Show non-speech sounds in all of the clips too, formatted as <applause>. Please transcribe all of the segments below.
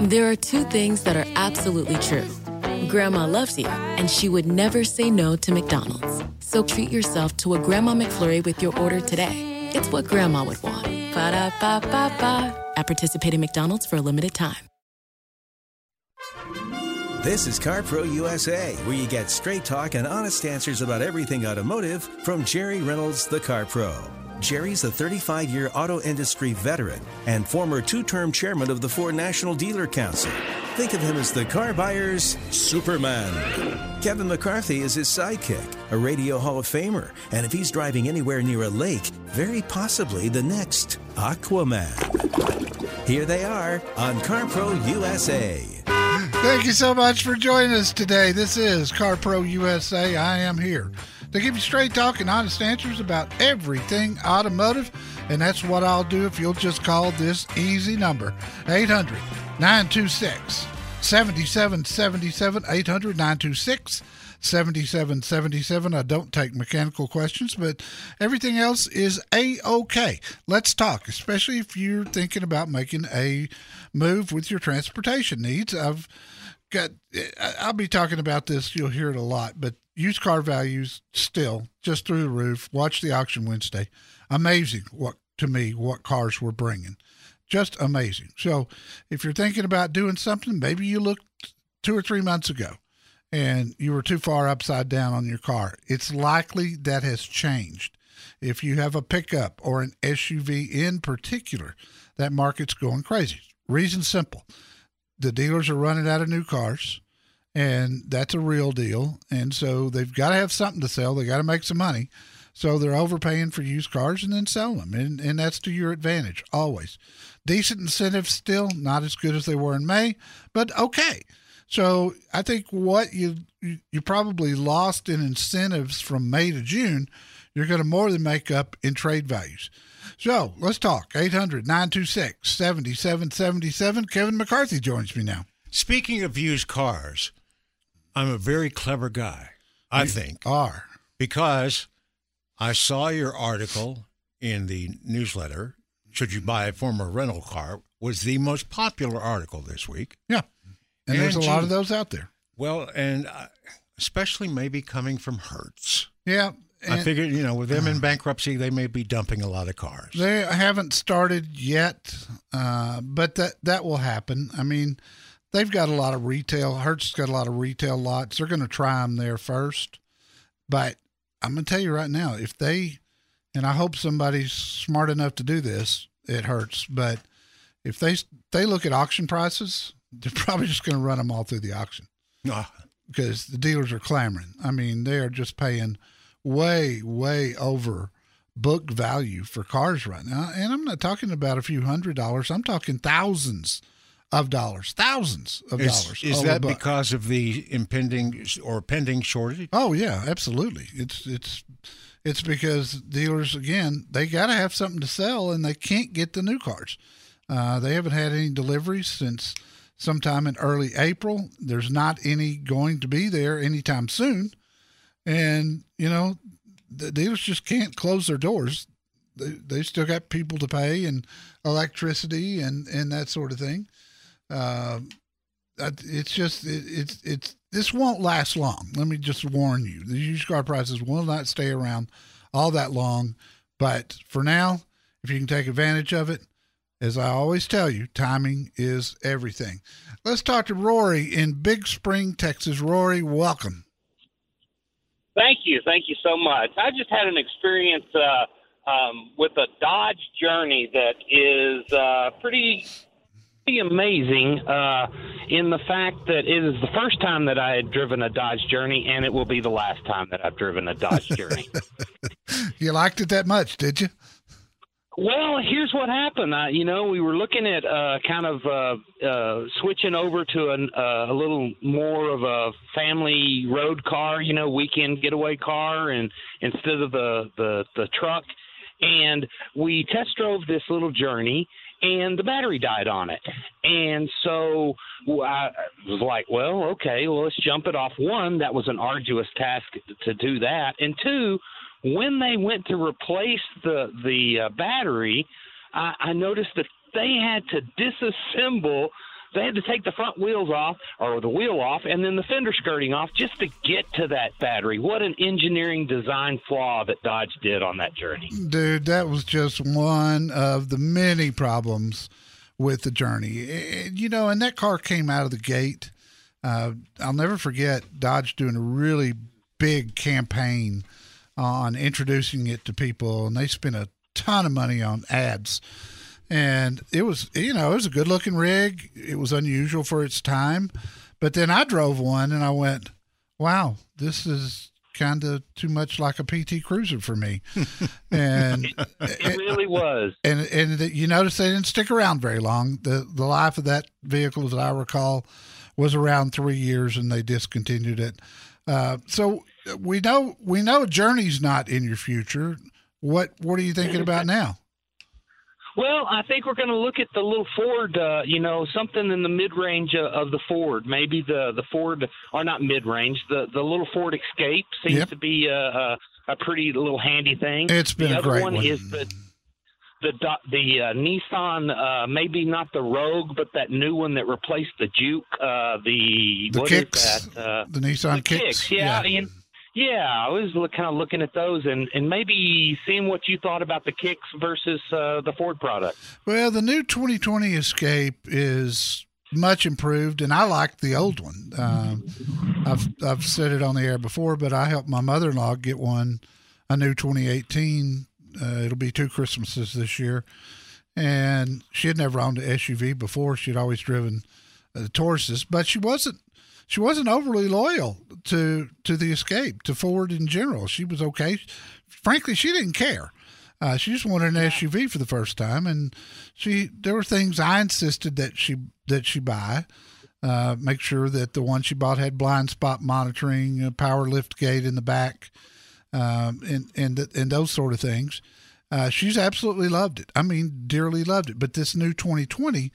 There are two things that are absolutely true. Grandma loves you, and she would never say no to McDonald's. So treat yourself to a Grandma McFlurry with your order today. It's what Grandma would want. Ba da ba ba ba. At participating McDonald's for a limited time. This is CarPro USA, where you get straight talk and honest answers about everything automotive from Jerry Reynolds, the Car Pro. Jerry's a 35 year auto industry veteran and former two term chairman of the Ford National Dealer Council. Think of him as the car buyer's Superman. Kevin McCarthy is his sidekick, a Radio Hall of Famer, and if he's driving anywhere near a lake, very possibly the next Aquaman. Here they are on CarPro USA. Thank you so much for joining us today. This is CarPro USA. I am here to give you straight talk and honest answers about everything automotive. And that's what I'll do if you'll just call this easy number 800 926 7777. 800 926 7777. I don't take mechanical questions, but everything else is A OK. Let's talk, especially if you're thinking about making a move with your transportation needs. I've got, I'll be talking about this, you'll hear it a lot, but used car values still just through the roof. Watch the auction Wednesday. Amazing what to me what cars we're bringing. Just amazing. So, if you're thinking about doing something, maybe you looked 2 or 3 months ago and you were too far upside down on your car. It's likely that has changed. If you have a pickup or an SUV in particular, that market's going crazy. Reason simple. The dealers are running out of new cars and that's a real deal. And so they've got to have something to sell. They got to make some money. So they're overpaying for used cars and then selling them, and and that's to your advantage always. Decent incentives still, not as good as they were in May, but okay. So I think what you you probably lost in incentives from May to June, you're going to more than make up in trade values. So let's talk. 800 926 7777. Kevin McCarthy joins me now. Speaking of used cars, I'm a very clever guy, I You think, Are. because I saw your article in the newsletter. Should you buy a former rental car? Was the most popular article this week. Yeah. And, there's a lot of those out there. Well, and uh, especially maybe coming from Hertz. Yeah. I and- figured, you know, with them in bankruptcy, they may be dumping a lot of cars. They haven't started yet, uh, but that that will happen. I mean, they've got a lot of retail. Hertz has got a lot of retail lots. They're going to try them there first. But I'm going to tell you right now, if they, and I hope somebody's smart enough to do this, it hurts. But if they they look at auction prices, <laughs> they're probably just going to run them all through the auction Ah, because the dealers are clamoring. I mean, they are just paying way, way over book value for cars right now. And I'm not talking about a few hundred dollars. I'm talking thousands of dollars, thousands of is, dollars. is that because of the impending or pending shortage? Oh yeah, absolutely. It's it's it's because dealers again they got to have something to sell and they can't get the new cars. Uh, they haven't had any deliveries since sometime in early April. There's not any going to be there anytime soon, and you know the dealers just can't close their doors. They they still got people to pay and electricity and and that sort of thing. Uh, it's just it, it's it's this won't last long. Let me just warn you: the used car prices will not stay around all that long. But for now, if you can take advantage of it, as I always tell you, timing is everything. Let's talk to Rory in Big Spring, Texas. Rory, welcome. Thank you, thank you so much. I just had an experience uh, um, with a Dodge Journey that is uh, pretty pretty amazing uh, in the fact that it is the first time that I had driven a Dodge Journey, and it will be the last time that I've driven a Dodge Journey. <laughs> You liked it that much, did you? Well, here's what happened. Uh, you know, we were looking at uh, kind of uh, uh, switching over to an, uh, a little more of a family road car, you know, weekend getaway car, and instead of the the, the truck. And we test drove this little journey, and the battery died on it. And so I was like, well, okay, well, let's jump it off. One, that was an arduous task to do that, and two when they went to replace the the uh, battery, I, I noticed that they had to disassemble. They had to take the front wheels off or the wheel off and then the fender skirting off just to get to that battery. What an engineering design flaw that Dodge did on that journey. Dude, that was just one of the many problems with the journey. You know, and that car came out of the gate. Uh, I'll never forget Dodge doing a really big campaign on introducing it to people, and they spent a ton of money on ads. And it was, you know, it was a good looking rig. It was unusual for its time. But then I drove one and I went, wow, this is kind of too much like a PT Cruiser for me. <laughs> and it, it really was. And and the, you notice they didn't stick around very long. The the life of that vehicle, as I recall, was around three years, and they discontinued it. Uh, so we know we know Journey's not in your future. What what are you thinking about now? Well, I think we're going to look at the little Ford, uh, you know, something in the mid range of, of, the Ford. Maybe the the Ford, or not mid range, the the little Ford Escape seems yep. to be a, a, a, pretty little handy thing. It's been the a great one. one. Is the the the uh, Nissan, uh, maybe not the Rogue, but that new one that replaced the Juke, uh, the, the what kicks, is that? Uh, the Nissan the kicks. kicks. Yeah, yeah. And, yeah, I was kind of looking at those and, and maybe seeing what you thought about the kicks versus uh, the Ford product. Well, the new 2020 Escape is much improved, and I like the old one. Um, I've I've said it on the air before, but I helped my mother-in-law get one, a new 2018. Uh, it'll be two Christmases this year, and she had never owned an SUV before. She'd always driven uh, Tauruses, but she wasn't she wasn't overly loyal to to the escape to Ford in general. She was okay. Frankly, she didn't care. Uh, she just wanted an SUV for the first time, and she there were things I insisted that she that she buy. Uh, make sure that the one she bought had blind spot monitoring, a power lift gate in the back, um, and and and those sort of things. Uh, she's absolutely loved it. I mean, dearly loved it. But this new 2020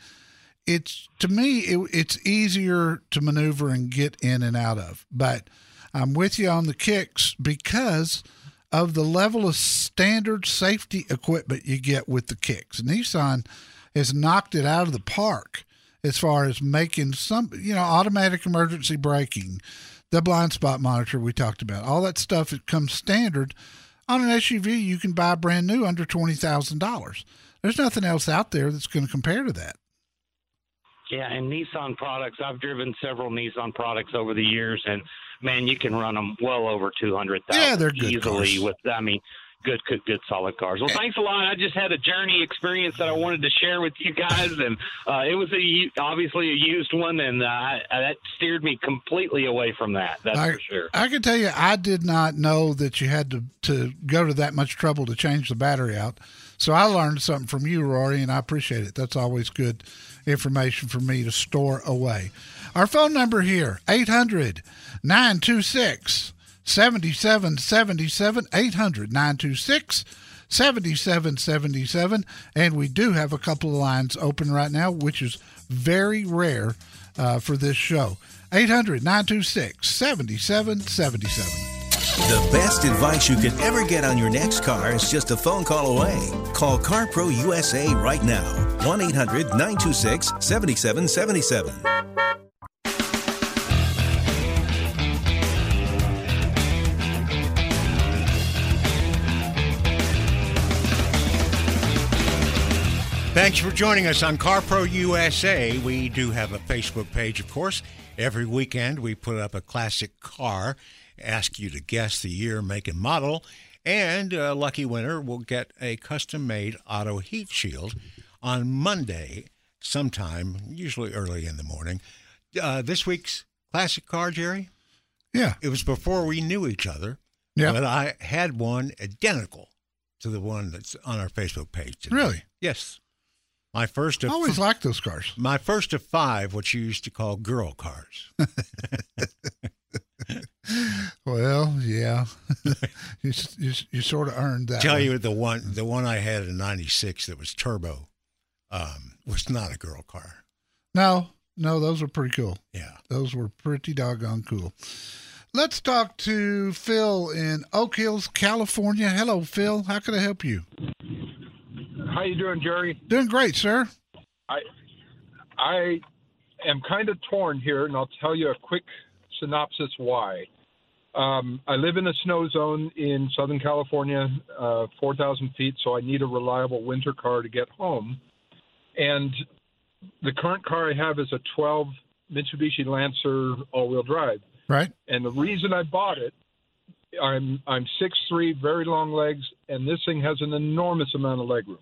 it's to me it, it's easier to maneuver and get in and out of. But i'm with you on the kicks because of the level of standard safety equipment you get with the kicks. Nissan has knocked it out of the park as far as making some you know automatic emergency braking the blind spot monitor we talked about all that stuff it comes standard. On an suv you can buy brand new under $20000 there's nothing else out there that's going to compare to that yeah, and Nissan products. I've driven several Nissan products over the years, and man, you can run them well over two hundred thousand. Yeah, they're good easily. Cars. With I mean, good, good, good, solid cars. Well, thanks a lot. I just had a journey experience that I wanted to share with you guys, and uh, it was a obviously a used one, and uh, that steered me completely away from that. That's I, for sure. I can tell you, I did not know that you had to to go to that much trouble to change the battery out. So I learned something from you, Rory, and I appreciate it. That's always good information for me to store away. Our phone number here, 800 926 7777, 800 926 7777. And we do have a couple of lines open right now, which is very rare uh, for this show. 800 926 7777. The best advice you could ever get on your next car is just a phone call away. Call CarPro USA right now. 1 800 926 7777. Thanks for joining us on CarPro USA. We do have a Facebook page, of course. Every weekend we put up a classic car ask you to guess the year, make, and model. And a lucky winner will get a custom made auto heat shield on Monday, sometime, usually early in the morning. Uh, this week's classic car, Jerry? Yeah. It was before we knew each other. Yeah. But I had one identical to the one that's on our Facebook page. today. Really? Yes. My first I of always liked those cars. my first of five, what you used to call girl cars. <laughs> Well, yeah, <laughs> you, you you sort of earned that. Tell one. you the one the one I had in '96 that was turbo um, was not a girl car. No, no, those were pretty cool. Yeah. Those were pretty doggone cool. Let's talk to Phil in Oak Hills, California. Hello, Phil. How can I help you? How you doing, Jerry? Doing great, sir. I I am kind of torn here, and I'll tell you a quick synopsis why. Um, I live in a snow zone in Southern California, uh, 4,000 feet, so I need a reliable winter car to get home. And the current car I have is a 12 Mitsubishi Lancer all-wheel drive. Right? And the reason I bought it, I'm I'm six three, very long legs, and this thing has an enormous amount of legroom.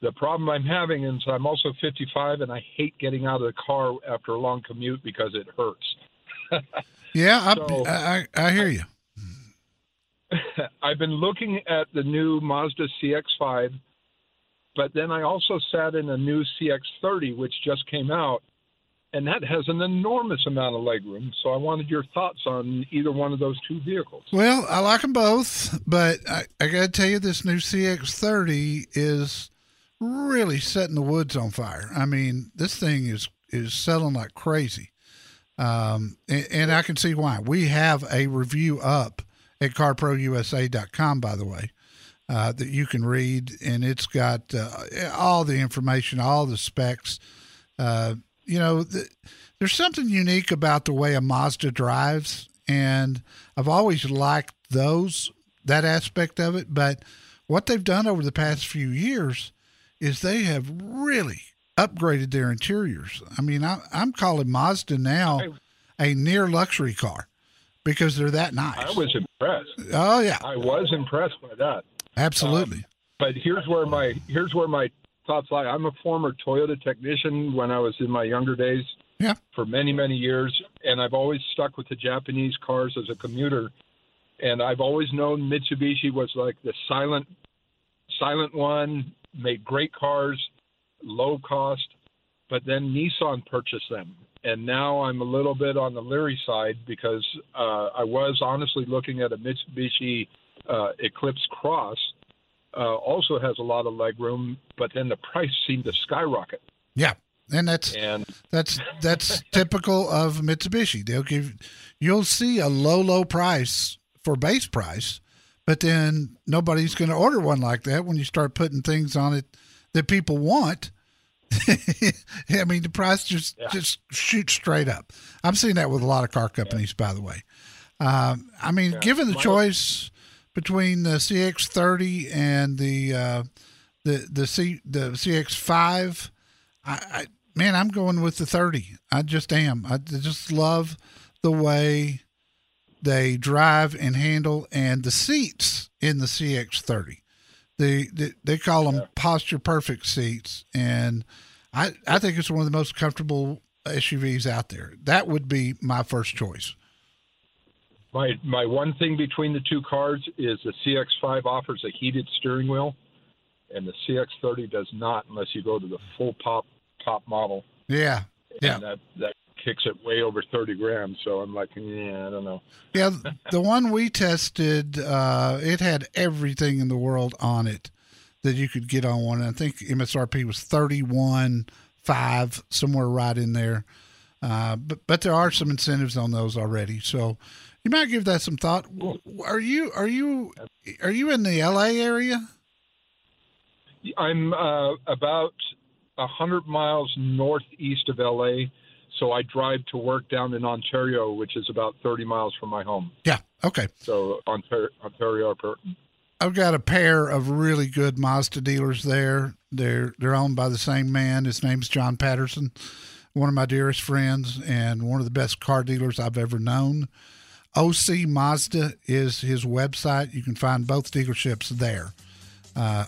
The problem I'm having is I'm also 55, and I hate getting out of the car after a long commute because it hurts. <laughs> Yeah, I, So- I, I hear you. <laughs> I've been looking at the new Mazda CX-5, but then I also sat in a new CX-30, which just came out, and that has an enormous amount of legroom. So I wanted your thoughts on either one of those two vehicles. Well, I like them both, but I, I got to tell you, this new CX30 is really setting the woods on fire. I mean, this thing is is selling like crazy, um, and, and I can see why. We have a review up at CarProUSA.com, by the way, uh, that you can read, and it's got uh, all the information, all the specs. Uh, you know, th- there's something unique about the way a Mazda drives, and I've always liked those that aspect of it. But what they've done over the past few years is they have really upgraded their interiors. I mean, I, I'm calling Mazda now a near luxury car because they're that nice. I was impressed. oh yeah, I was impressed by that. absolutely. Um, but here's where my here's where my thoughts lie. I'm a former Toyota technician when I was in my younger days. Yeah. For many many years, and I've always stuck with the Japanese cars as a commuter. And I've always known Mitsubishi was like the silent, silent one. Made great cars, low cost. But then Nissan purchased them, and now I'm a little bit on the leery side because uh, I was honestly looking at a Mitsubishi uh, Eclipse Cross uh, also has a lot of leg room, but then the price seemed to skyrocket. Yeah, and that's And That's that's <laughs> typical of Mitsubishi. They'll give you'll see a low low price for base price, but then nobody's going to order one like that when you start putting things on it that people want. <laughs> I mean, the price just just shoots straight up. I'm seeing that with a lot of car companies, by the way. Um, I mean, given the My- choice between the CX30 and the uh, the the C the CX5, I, I man, I'm going with the 30. I just am. I just love the way they drive and handle, and the seats in the CX30. They they, they call them posture perfect seats, and I I think it's one of the most comfortable SUVs out there. That would be my first choice. my my one thing between the two cars is the CX5 offers a heated steering wheel, and the CX30 does not unless you go to the full pop top model. Yeah, yeah. That that kicks it way over 30 grams. So I'm like, yeah, I don't know. Yeah, <laughs> the one we tested, uh, it had everything in the world on it that you could get on one. I think MSRP was thirty one five, somewhere right in there. Uh, but but there are some incentives on those already, so you might give that some thought. Are you are you are you in the L.A. area? I'm uh, about a hundred miles northeast of LA, so I drive to work down in Ontario, which is about 30 miles from my home. Yeah. Okay. So Ontario, Ontario. I've got a pair of really good Mazda dealers there. They're they're owned by the same man. His name's John Patterson, one of my dearest friends and one of the best car dealers I've ever known. OC Mazda is his website. You can find both dealerships there. Uh,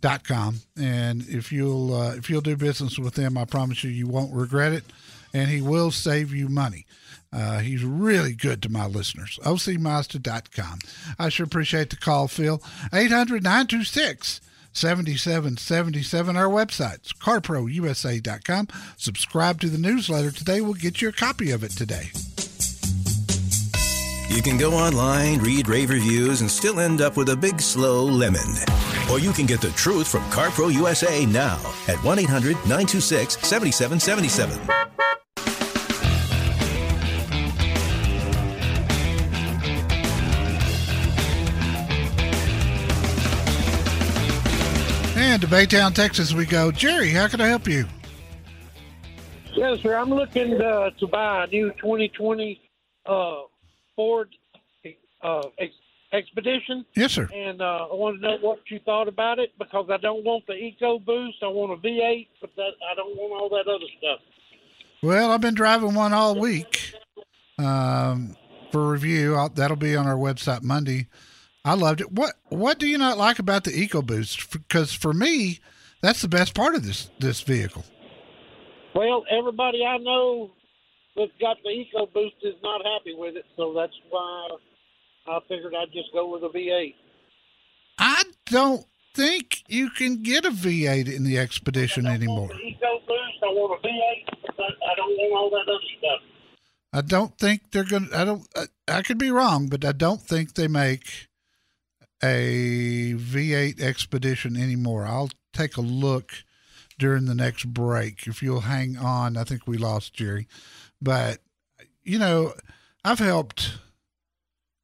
OCMazda.com. And if you'll uh, if you'll do business with them, I promise you you won't regret it. and he will save you money. Uh, he's really good to my listeners. OCMazda.com. I sure appreciate the call, Phil. 800 926 7777. Our website's carprousa.com. Subscribe to the newsletter today. We'll get you a copy of it today. You can go online, read rave reviews, and still end up with a big slow lemon. Or you can get the truth from CarPro USA now at 1 800 926 7777. And to Baytown, Texas, we go. Jerry, how can I help you? Yes, sir. I'm looking uh, to buy a new 2020 uh, Ford uh, ex- Expedition. Yes, sir. And uh, I want to know what you thought about it because I don't want the Eco Boost. I want a V8, but that I don't want all that other stuff. Well, I've been driving one all week um, for review. I'll, that'll be on our website Monday. I loved it. What What do you not like about the EcoBoost? Because for me, that's the best part of this this vehicle. Well, everybody I know that's got the Eco Boost is not happy with it, so that's why I figured I'd just go with a V8. I don't think you can get a V8 in the Expedition I don't anymore. Want the Eco Boost. I want a V8, but I don't want all that other stuff. I don't think they're going to, I don't, I, I could be wrong, but I don't think they make a V8 Expedition anymore. I'll take a look during the next break. If you'll hang on, I think we lost Jerry. But, you know, I've helped,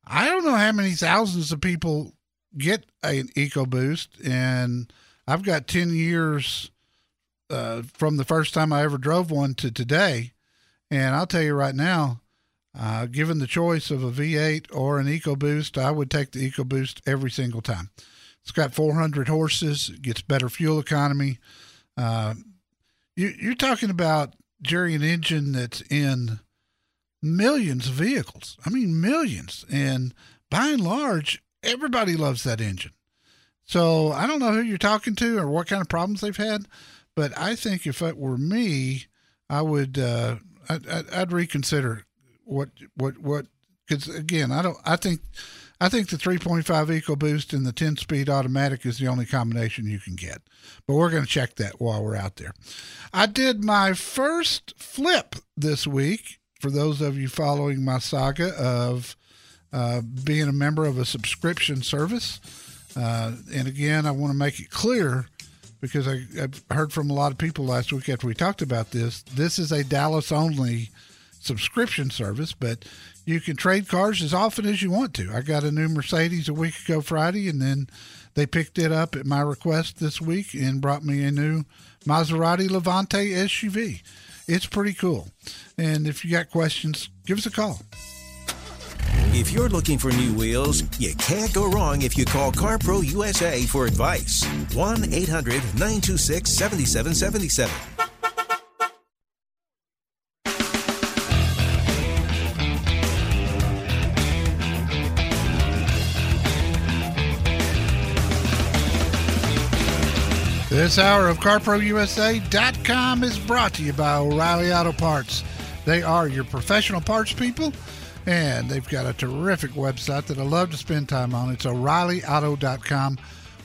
I don't know how many thousands of people get an EcoBoost, and I've got 10 years uh, from the first time I ever drove one to today. And I'll tell you right now, uh, given the choice of a V8 or an EcoBoost, I would take the EcoBoost every single time. It's got 400 horses, gets better fuel economy. Uh, you, you're talking about Jerry an engine that's in millions of vehicles. I mean millions, and by and large, everybody loves that engine. So I don't know who you're talking to or what kind of problems they've had, but I think if it were me, I would uh, I'd, I'd, I'd reconsider what what what because again I don't I think I think the 3.5 EcoBoost and the 10 speed automatic is the only combination you can get. But we're going to check that while we're out there. I did my first flip this week for those of you following my saga of uh, being a member of a subscription service. Uh, and again, I want to make it clear because I, I've heard from a lot of people last week after we talked about this. This is a Dallas only subscription service, but you can trade cars as often as you want to. I got a new Mercedes a week ago Friday, and then they picked it up at my request this week and brought me a new Maserati Levante SUV. It's pretty cool. And if you got questions, give us a call. If you're looking for new wheels, you can't go wrong if you call CarPro USA for advice. 1 800 926 7777. This hour of CarProUSA.com is brought to you by O'Reilly Auto Parts. They are your professional parts people, and they've got a terrific website that I love to spend time on. It's O'ReillyAuto.com.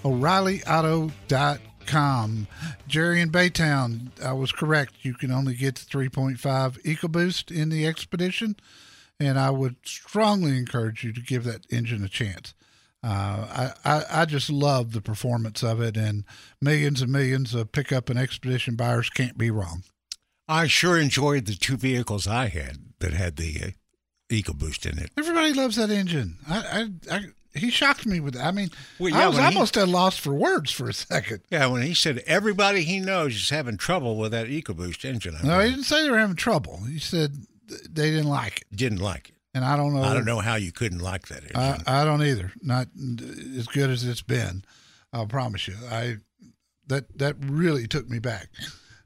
O'ReillyAuto.com. Jerry in Baytown, I was correct. You can only get the 3.5 EcoBoost in the Expedition, and I would strongly encourage you to give that engine a chance. Uh, I, I, I just love the performance of it, and millions and millions of pickup and expedition buyers can't be wrong. I sure enjoyed the two vehicles I had that had the uh, EcoBoost in it. Everybody loves that engine. I, I, I he shocked me with. I mean, Well, I was when he- almost at loss for words for a second. Yeah, when he said everybody he knows is having trouble with that EcoBoost engine, I No, he didn't say they were having trouble. He said they didn't like it, didn't like it. And I don't know. I don't know how you couldn't like that engine. I, I don't either. Not as good as it's been. I'll promise you. I that that really took me back.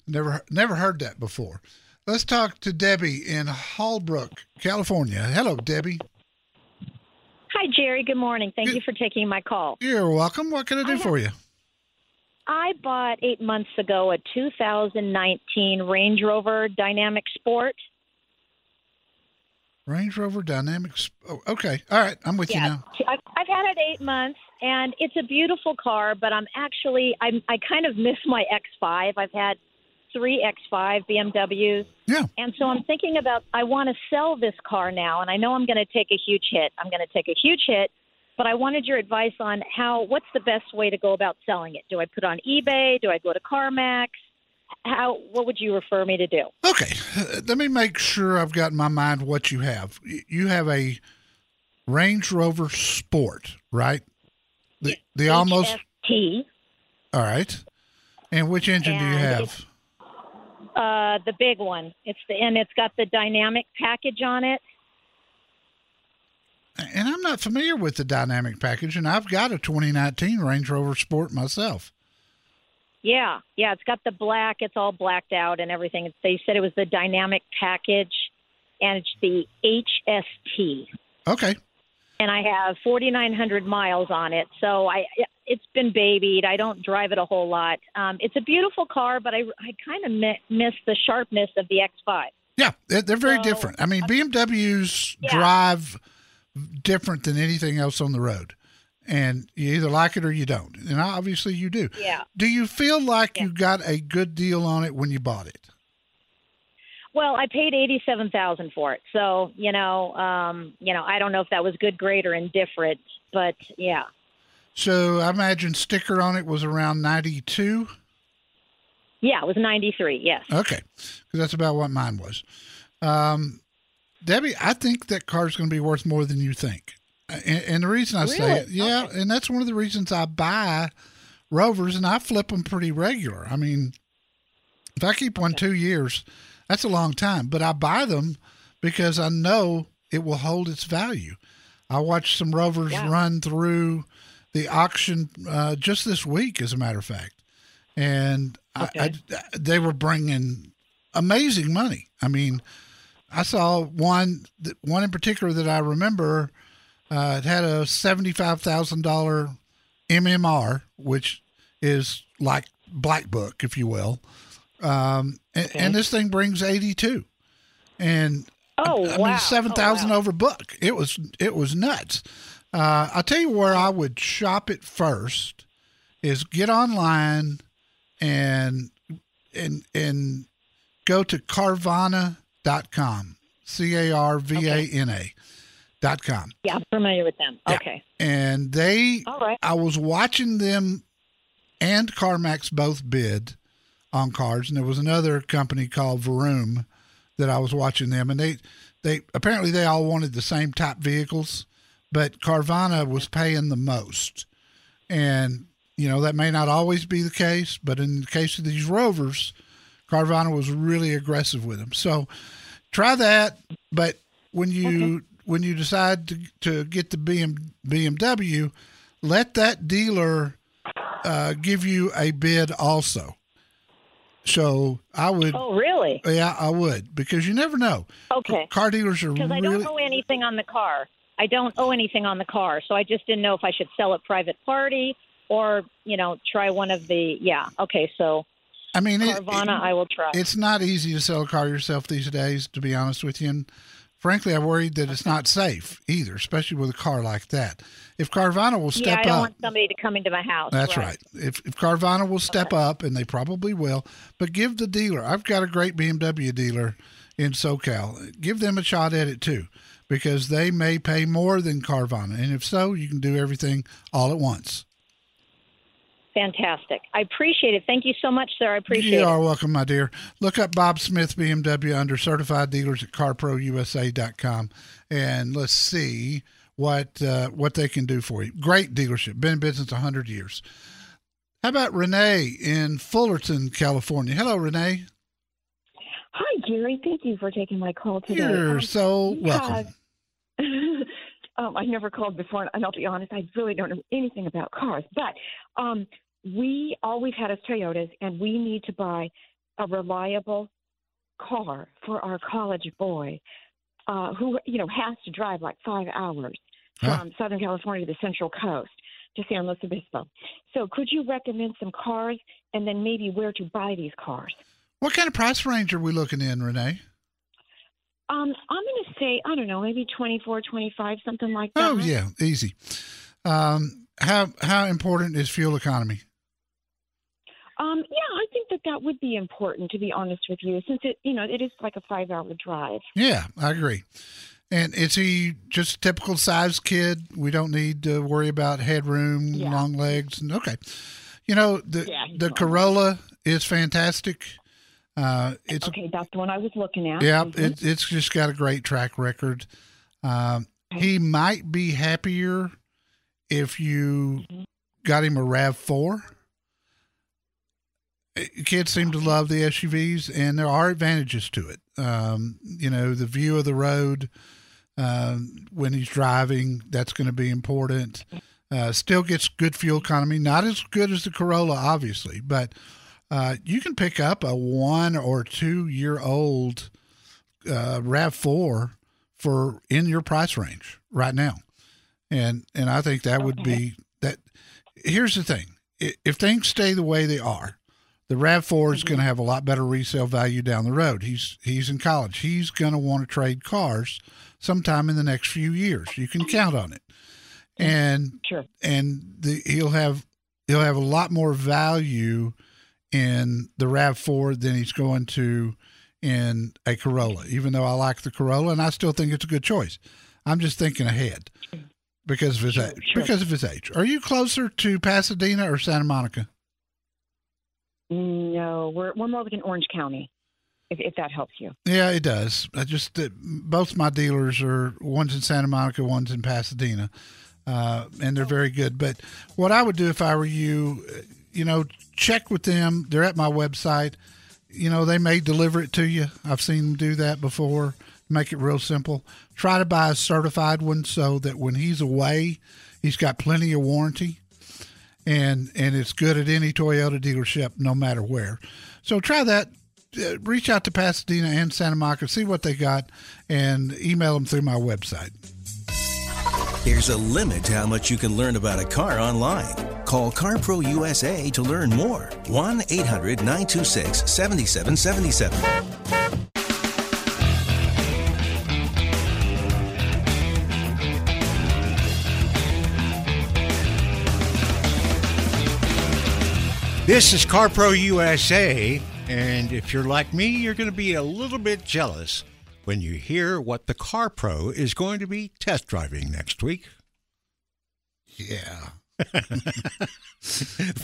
Never never heard that before. Let's talk to Debbie in Hallbrook, California. Hello, Debbie. Hi, Jerry. Good morning. Thank Good- you for taking my call. You're welcome. What can I do I for you? I bought eight months ago a 2019 Range Rover Dynamic Sport. Range Rover Dynamics. Oh, okay. All right. I'm with you now. I've, I've had it eight months, and it's a beautiful car. But I'm actually, I'm, I kind of miss my X5. I've had three X5 BMWs, Yeah. and so I'm thinking about I want to sell this car now, and I know I'm going to take a huge hit. I'm going to take a huge hit, but I wanted your advice on how. What's the best way to go about selling it? Do I put on eBay? Do I go to CarMax? How? What would you refer me to do? Okay. Let me make sure I've got in my mind what you have. You have a Range Rover Sport, right? The the almost T. all right. And which engine do you have? uh, the big one. It's the and it's got the dynamic package on it. And I'm not familiar with the dynamic package, and I've got a 2019 Range Rover Sport myself. Yeah, yeah, it's got the black. It's all blacked out and everything. They said it was the dynamic package, and it's the HST. Okay. And I have 4,900 miles on it, so I it's been babied. I don't drive it a whole lot. Um, it's a beautiful car, but I I kind of mi- miss the sharpness of the X5. Yeah, they're, they're very So, different. I mean, BMWs Yeah. drive different than anything else on the road, and you either like it or you don't. And obviously, you do. Yeah. Do you feel like Yeah. you got a good deal on it when you bought it? Well, I paid eighty-seven thousand for it, so you know, um, you know, I don't know if that was good, great, or indifferent, but yeah, So I imagine sticker on it was around 92. yeah, it was ninety-three. Yes. Okay, because that's about what mine was. Um, Debbie, I think that car's going to be worth more than you think. And, and the reason I say it, Really? yeah, and that's one of the reasons I buy Rovers and I flip them pretty regular. I mean, if I keep one two years, that's a long time, but I buy them because I know it will hold its value. I watched some Rovers Yeah. run through the auction uh, just this week, as a matter of fact, and I, I, they were bringing amazing money. I mean, I saw one one in particular that I remember. Uh, it had a seventy-five thousand dollar MMR, which is like Black Book, if you will. Um, and, and this thing brings eighty-two, and Oh I wow! mean seven thousand oh, wow. over book. It was it was nuts. Uh, I'll tell you where I would shop it first is get online and and and go to carvana.com. C A R V A N A dot com. Yeah, I'm familiar with them. Yeah. Okay. And they All right. I was watching them and CarMax both bid on cars, and there was another company called Vroom that I was watching them, and they they apparently they all wanted the same type vehicles, but Carvana was paying the most, and you know that may not always be the case, but in the case of these Rovers, Carvana was really aggressive with them. So try that, but when you when you decide to to get the BM, BMW, let that dealer uh, give you a bid also. So I would, Oh, really? yeah, I would because you never know. Okay. Car dealers are Because I don't owe anything on the car. I don't owe anything on the car, so I just didn't know if I should sell it private party or you know try one of the. Yeah. Okay. So I mean, it, it- I will try. it's not easy to sell a car yourself these days, to be honest with you. And frankly, I'm worried that it's not safe either, especially with a car like that. If Carvana will step up, yeah, I don't up, want somebody to come into my house. That's right. If, if Carvana will step up, and they probably will, but give the dealer. I've got a great BMW dealer in SoCal. Give them a shot at it too, because they may pay more than Carvana, and if so, you can do everything all at once. Fantastic. I appreciate it. Thank you so much, sir. I appreciate you it. are welcome, my dear. Look up Bob Smith BMW under certified dealers at carprousa.com, and let's see what uh, what they can do for you. Great dealership, been in business hundred years. How about Renee in Fullerton, California? Hello, Renee. Hi, Jerry. Thank you for taking my call today. You're Um, so welcome. because- <laughs> um, I never called before, and I'll be honest, I really don't know anything about cars. But um, we all we've had is Toyotas, and we need to buy a reliable car for our college boy, uh, who you know has to drive like five hours Huh. from Southern California to the Central Coast. to San Luis Obispo. So could you recommend some cars and then maybe where to buy these cars? What kind of price range are we looking in, Renee? Um, I'm going to say, I don't know, maybe 24, 25, something like that. Oh yeah, easy. Um, how how important is fuel economy? Um, yeah, I think that that would be important, to be honest with you, since it, you know, it is like a five-hour drive. Yeah, I agree. And is he just a typical size kid? We don't need to worry about headroom, Yeah. long legs. Okay, you know the Yeah, the fine. Corolla is fantastic. Uh, it's Okay, that's the one I was looking at. yeah, Mhm. it, it's just got a great track record. Um, he might be happier if you Mm-hmm. got him a Rav Four. Uh, Kids seem to love the SUVs, and there are advantages to it. Um, you know, the view of the road um, when he's driving, that's going to be important. Uh, still gets good fuel economy, not as good as the Corolla, obviously, but uh, you can pick up a one or two year old uh, Rav Four for in your price range right now, and and I think that would be that. Here's the thing: if things stay the way they are, the Rav Four is going to have a lot better resale value down the road. He's he's in college. He's going to want to trade cars sometime in the next few years. You can count on it, and Sure. and the, he'll have he'll have a lot more value in the Rav Four than he's going to in a Corolla. Even though I like the Corolla, and I still think it's a good choice. I'm just thinking ahead because of his age. sure. Because of his age. Are you closer to Pasadena or Santa Monica? No, we're we're more like in Orange County, if if that helps you. Yeah, it does. I just uh, both my dealers are one's in Santa Monica, one's in Pasadena, uh, and they're very good. But what I would do if I were you, uh, you know, check with them. They're at my website. You know, they may deliver it to you. I've seen them do that before. Make it real simple. Try to buy a certified one so that when he's away, he's got plenty of warranty and and it's good at any Toyota dealership, no matter where. So try that. Uh, reach out to Pasadena and Santa Monica, see what they got, and email them through my website. There's a limit to how much you can learn about a car online. Call CarPro USA to learn more. 1 800 926 7777. This is CarPro USA, and if you're like me, you're going to be a little bit jealous when you hear what the CarPro is going to be test driving next week. Yeah. <laughs>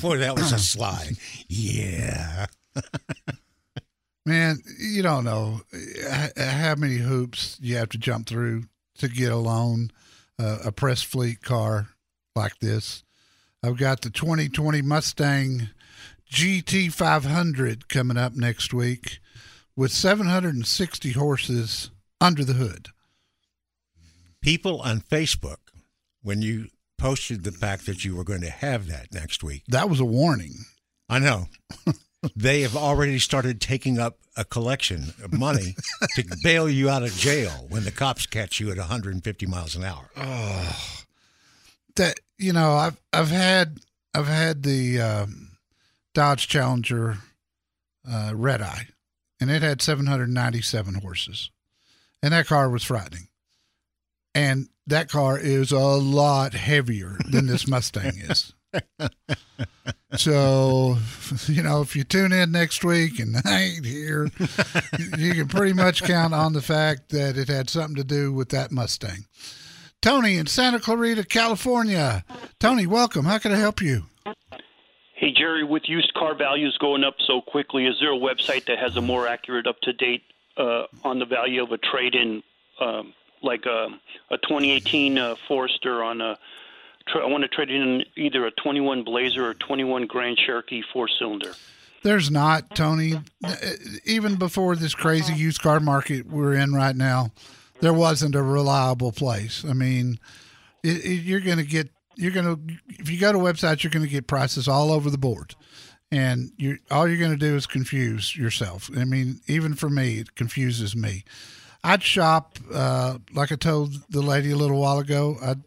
Boy, that was a <laughs> slide. Yeah. <laughs> Man, you don't know how many hoops you have to jump through to get a loan, uh, a press fleet car like this. I've got the 2020 Mustang GT 500 coming up next week with 760 horses under the hood. People on Facebook, when you posted the fact that you were going to have that next week, That was a warning. I know. <laughs> they have already started taking up a collection of money <laughs> to bail you out of jail when the cops catch you at 150 miles an hour. Oh, that you know I've I've had I've had the um, Dodge Challenger uh, Red Eye, and it had 797 horses, and that car was frightening. And that car is a lot heavier than this Mustang is. <laughs> So, you know, if you tune in next week and <laughs> I ain't here, you can pretty much count on the fact that it had something to do with that Mustang. Tony in Santa Clarita, California. Tony, welcome. How can I help you? Hey, Jerry, with used car values going up so quickly, is there a website that has a more accurate, up to date uh, on the value of a trade in, um, like a, a 2018 uh, Forester on a I want to trade in either a 21 Blazer or 21 Grand Cherokee four cylinder. There's not, Tony. Even before this crazy used car market we're in right now, there wasn't a reliable place. I mean, it, it, you're going to get, you're going to, if you go to websites, you're going to get prices all over the board. And you all you're going to do is confuse yourself. I mean, even for me, it confuses me. I'd shop uh, like I told the lady a little while ago. I'd,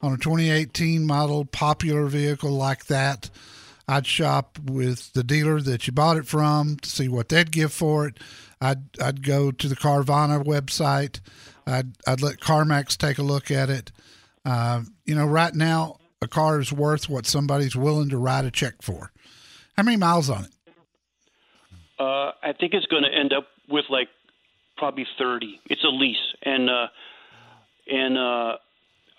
on a 2018 model popular vehicle like that, I'd shop with the dealer that you bought it from to see what they'd give for it. I'd I'd go to the Carvana website. I'd I'd let CarMax take a look at it. Uh, you know, right now a car is worth what somebody's willing to write a check for. How many miles on it? Uh, I think it's going to end up with like probably 30. It's a lease, and uh, and uh,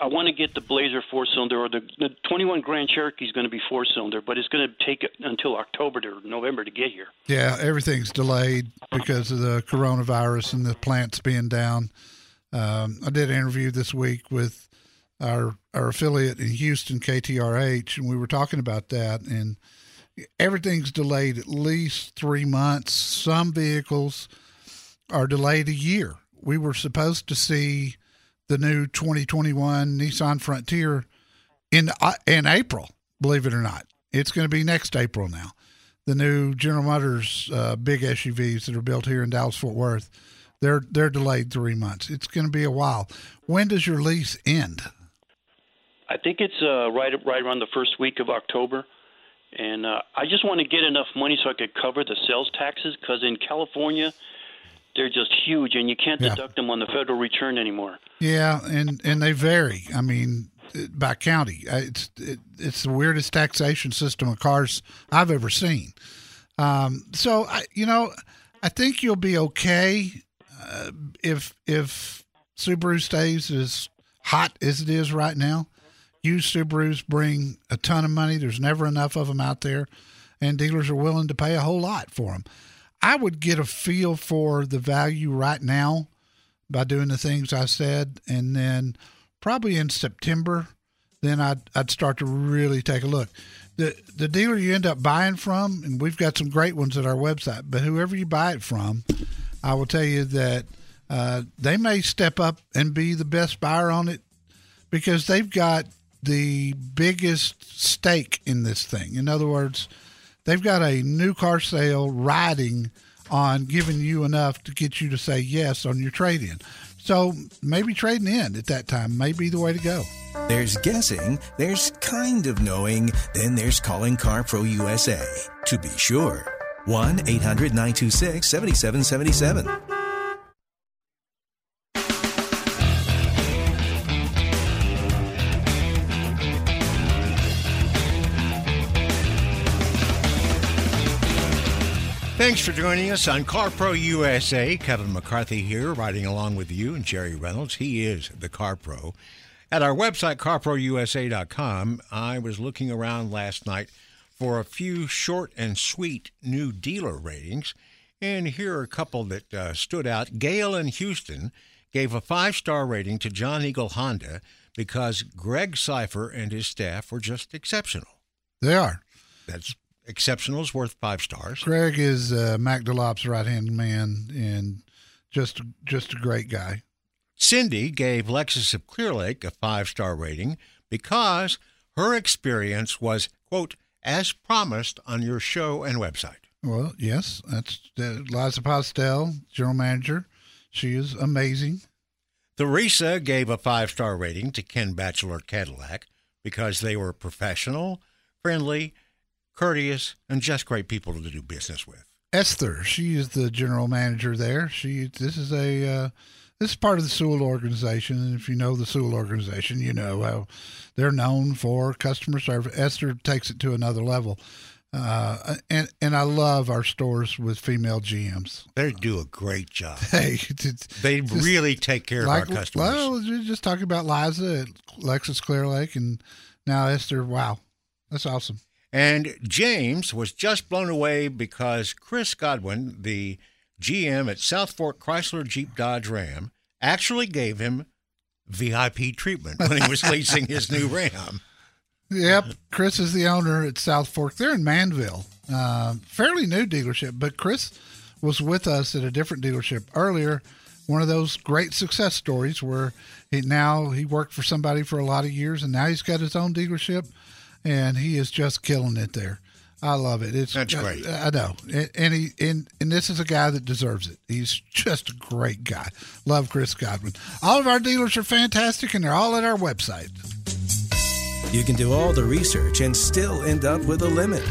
I want to get the Blazer four cylinder or the, the 21 Grand Cherokee is going to be four cylinder, but it's going to take until October to November to get here. Yeah, everything's delayed because of the coronavirus and the plants being down. Um, I did an interview this week with our our affiliate in Houston, KTRH, and we were talking about that. And everything's delayed at least three months. Some vehicles are delayed a year. We were supposed to see the new 2021 Nissan Frontier in uh, in April. Believe it or not, it's going to be next April now. The new General Motors uh, big SUVs that are built here in Dallas Fort Worth, they're they're delayed three months. It's going to be a while. When does your lease end? I think it's uh, right right around the first week of October, and uh, I just want to get enough money so I could cover the sales taxes because in California, they're just huge, and you can't Yeah. deduct them on the federal return anymore. Yeah, and and they vary. I mean, by county, Uh, it's it, it's the weirdest taxation system of cars I've ever seen. Um, so I, you know, I think you'll be okay uh, if if Subaru stays as hot as it is right now. Used Subarus bring a ton of money. There's never enough of them out there, and dealers are willing to pay a whole lot for them. I would get a feel for the value right now by doing the things I said, and then probably in September, then I'd I'd start to really take a look. The the dealer you end up buying from, and we've got some great ones at our website, but whoever you buy it from, I will tell you that uh, they may step up and be the best buyer on it because they've got the biggest stake in this thing. In other words, they've got a new car sale riding on giving you enough to get you to say yes on your trade in. So maybe trading in at that time may be the way to go. There's guessing, there's kind of knowing, then there's calling CarPro USA. To be sure. 1 800 926 7777. Thanks for joining us on CarPro USA. Kevin McCarthy here, riding along with you and Jerry Reynolds. He is the CarPro. At our website, carprousa.com, I was looking around last night for a few short and sweet new dealer ratings, and here are a couple that uh, stood out. Gail in Houston gave a five star rating to John Eagle Honda because Greg Cipher and his staff were just exceptional. They are. That's exceptional is worth five stars. Greg is uh, Mac DeLop's right hand man and just just a great guy. Cindy gave Lexus of Clear Lake a five star rating because her experience was, quote, as promised on your show and website. Well, yes, that's uh, Liza Postel, general manager. She is amazing. Theresa gave a five star rating to Ken Batchelor Cadillac because they were professional, friendly, courteous, and just great people to do business with. Esther, she is the general manager there. She this is a uh, this is part of the Sewell organization, and if you know the Sewell organization, you know how they're known for customer service. Esther takes it to another level, uh, and and I love our stores with female GMs. They do a great job. <laughs> Hey, They just really take care like, of our customers. Well, just talking about Liza at Lexus Clear Lake, and now Esther. Wow, that's awesome. And James was just blown away because Chris Godwin, the GM at South Fork Chrysler Jeep Dodge Ram, actually gave him VIP treatment when he was <laughs> leasing his new Ram. Yep, Chris is the owner at South Fork. They're in Manvel, uh, fairly new dealership. But Chris was with us at a different dealership earlier. One of those great success stories where he now he worked for somebody for a lot of years, and now he's got his own dealership, and he is just killing it there. I love it. It's That's great. I, I know, and, and he and and this is a guy that deserves it. He's just a great guy. Love Chris Godwin. All of our dealers are fantastic, and they're all at our website. You can do all the research and still end up with a limit.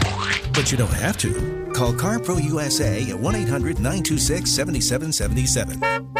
But you don't have to. Call CarPro USA at 1 800 926 7777.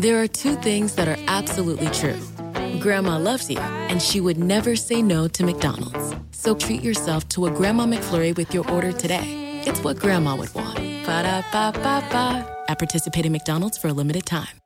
There are two things that are absolutely true. Grandma loves you, and she would never say no to McDonald's. So treat yourself to a Grandma McFlurry with your order today. It's what Grandma would want. Ba da ba ba ba. At participating McDonald's for a limited time.